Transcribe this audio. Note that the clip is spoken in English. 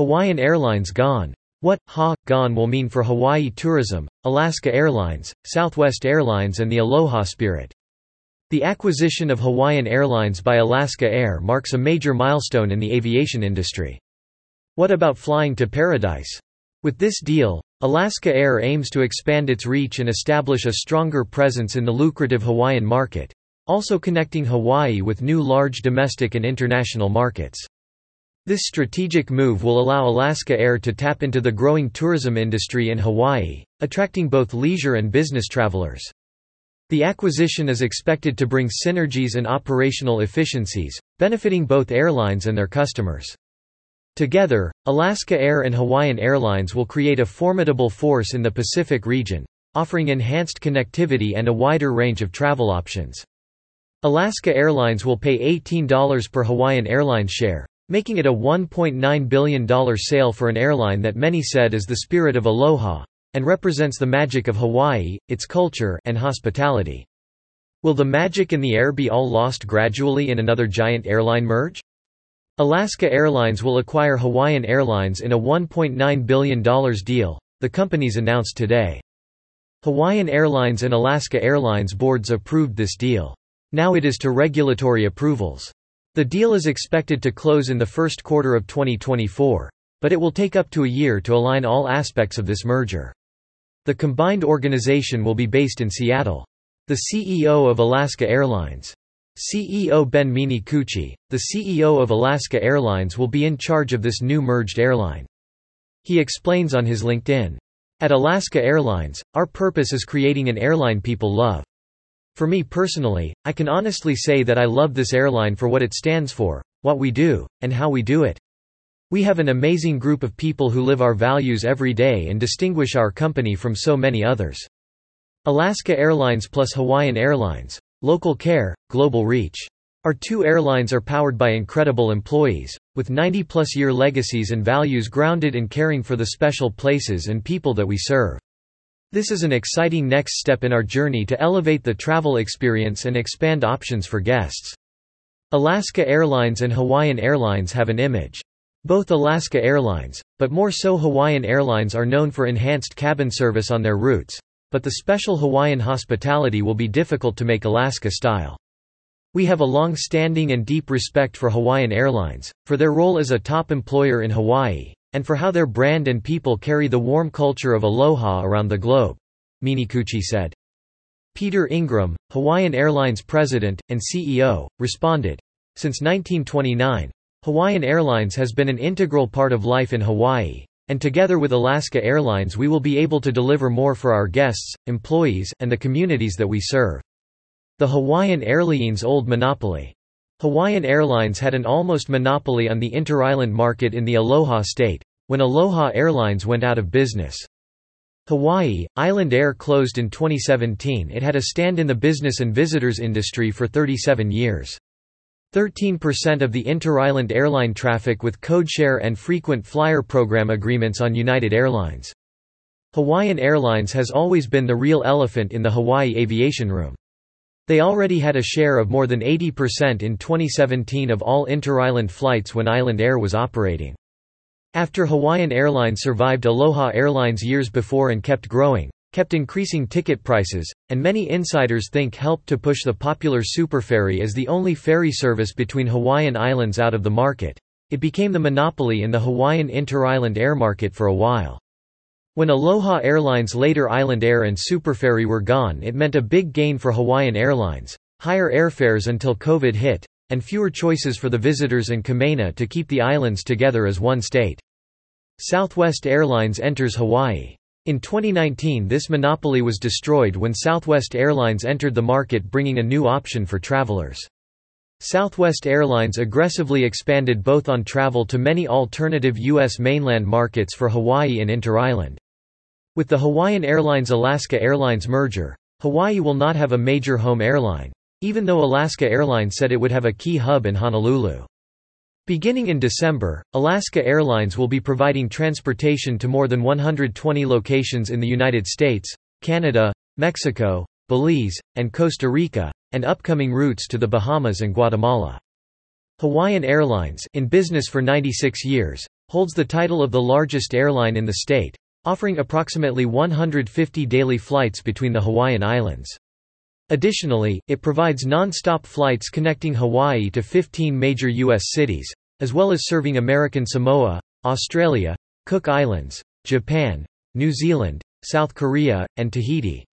Hawaiian Airlines gone. What, ha, gone will mean for Hawaii tourism, Alaska Airlines, Southwest Airlines and the Aloha Spirit. The acquisition of Hawaiian Airlines by Alaska Air marks a major milestone in the aviation industry. What about flying to paradise? With this deal, Alaska Air aims to expand its reach and establish a stronger presence in the lucrative Hawaiian market, also connecting Hawaii with new large domestic and international markets. This strategic move will allow Alaska Air to tap into the growing tourism industry in Hawaii, attracting both leisure and business travelers. The acquisition is expected to bring synergies and operational efficiencies, benefiting both airlines and their customers. Together, Alaska Air and Hawaiian Airlines will create a formidable force in the Pacific region, offering enhanced connectivity and a wider range of travel options. Alaska Airlines will pay $18 per Hawaiian Airlines share, making it a $1.9 billion sale for an airline that many said is the spirit of aloha, and represents the magic of Hawaii, its culture, and hospitality. Will the magic in the air be all lost gradually in another giant airline merge? Alaska Airlines will acquire Hawaiian Airlines in a $1.9 billion deal, the companies announced today. Hawaiian Airlines and Alaska Airlines boards approved this deal. Now it is to regulatory approvals. The deal is expected to close in the first quarter of 2024, but it will take up to a year to align all aspects of this merger. The combined organization will be based in Seattle. The CEO of Alaska Airlines, CEO Ben Minicucci, the CEO of Alaska Airlines will be in charge of this new merged airline. He explains on his LinkedIn. At Alaska Airlines, our purpose is creating an airline people love. For me personally, I can honestly say that I love this airline for what it stands for, what we do, and how we do it. We have an amazing group of people who live our values every day and distinguish our company from so many others. Alaska Airlines plus Hawaiian Airlines. Local care, global reach. Our two airlines are powered by incredible employees, with 90-plus year legacies and values grounded in caring for the special places and people that we serve. This is an exciting next step in our journey to elevate the travel experience and expand options for guests. Alaska Airlines and Hawaiian Airlines have an image. Both Alaska Airlines, but more so Hawaiian Airlines are known for enhanced cabin service on their routes, but the special Hawaiian hospitality will be difficult to make Alaska style. We have a long-standing and deep respect for Hawaiian Airlines, for their role as a top employer in Hawaii, and for how their brand and people carry the warm culture of aloha around the globe, Minicucci said. Peter Ingram, Hawaiian Airlines president, and CEO, responded. Since 1929, Hawaiian Airlines has been an integral part of life in Hawaii, and together with Alaska Airlines we will be able to deliver more for our guests, employees, and the communities that we serve. The Hawaiian Airlines old monopoly Hawaiian Airlines had an almost monopoly on the inter-island market in the Aloha state, when Aloha Airlines went out of business. Hawaii, Island Air closed in 2017 it had a stand in the business and visitors industry for 37 years. 13% of the inter-island airline traffic with codeshare and frequent flyer program agreements on United Airlines. Hawaiian Airlines has always been the real elephant in the Hawaii aviation room. They already had a share of more than 80% in 2017 of all inter-island flights when Island Air was operating. After Hawaiian Airlines survived Aloha Airlines years before and kept growing, kept increasing ticket prices, and many insiders think helped to push the popular Superferry as the only ferry service between Hawaiian Islands out of the market. It became the monopoly in the Hawaiian inter-island air market for a while. When Aloha Airlines later Island Air and Superferry were gone it meant a big gain for Hawaiian Airlines, higher airfares until COVID hit, and fewer choices for the visitors and kama'aina to keep the islands together as one state. Southwest Airlines enters Hawaii. In 2019 this monopoly was destroyed when Southwest Airlines entered the market bringing a new option for travelers. Southwest Airlines aggressively expanded both on travel to many alternative U.S. mainland markets for Hawaii and inter-island. With the Hawaiian Airlines-Alaska Airlines merger, Hawaii will not have a major home airline, even though Alaska Airlines said it would have a key hub in Honolulu. Beginning in December, Alaska Airlines will be providing transportation to more than 120 locations in the United States, Canada, Mexico, Belize, and Costa Rica, and upcoming routes to the Bahamas and Guatemala. Hawaiian Airlines, in business for 96 years, holds the title of the largest airline in the state, offering approximately 150 daily flights between the Hawaiian Islands. Additionally, it provides non-stop flights connecting Hawaii to 15 major U.S. cities, as well as serving American Samoa, Australia, Cook Islands, Japan, New Zealand, South Korea, and Tahiti.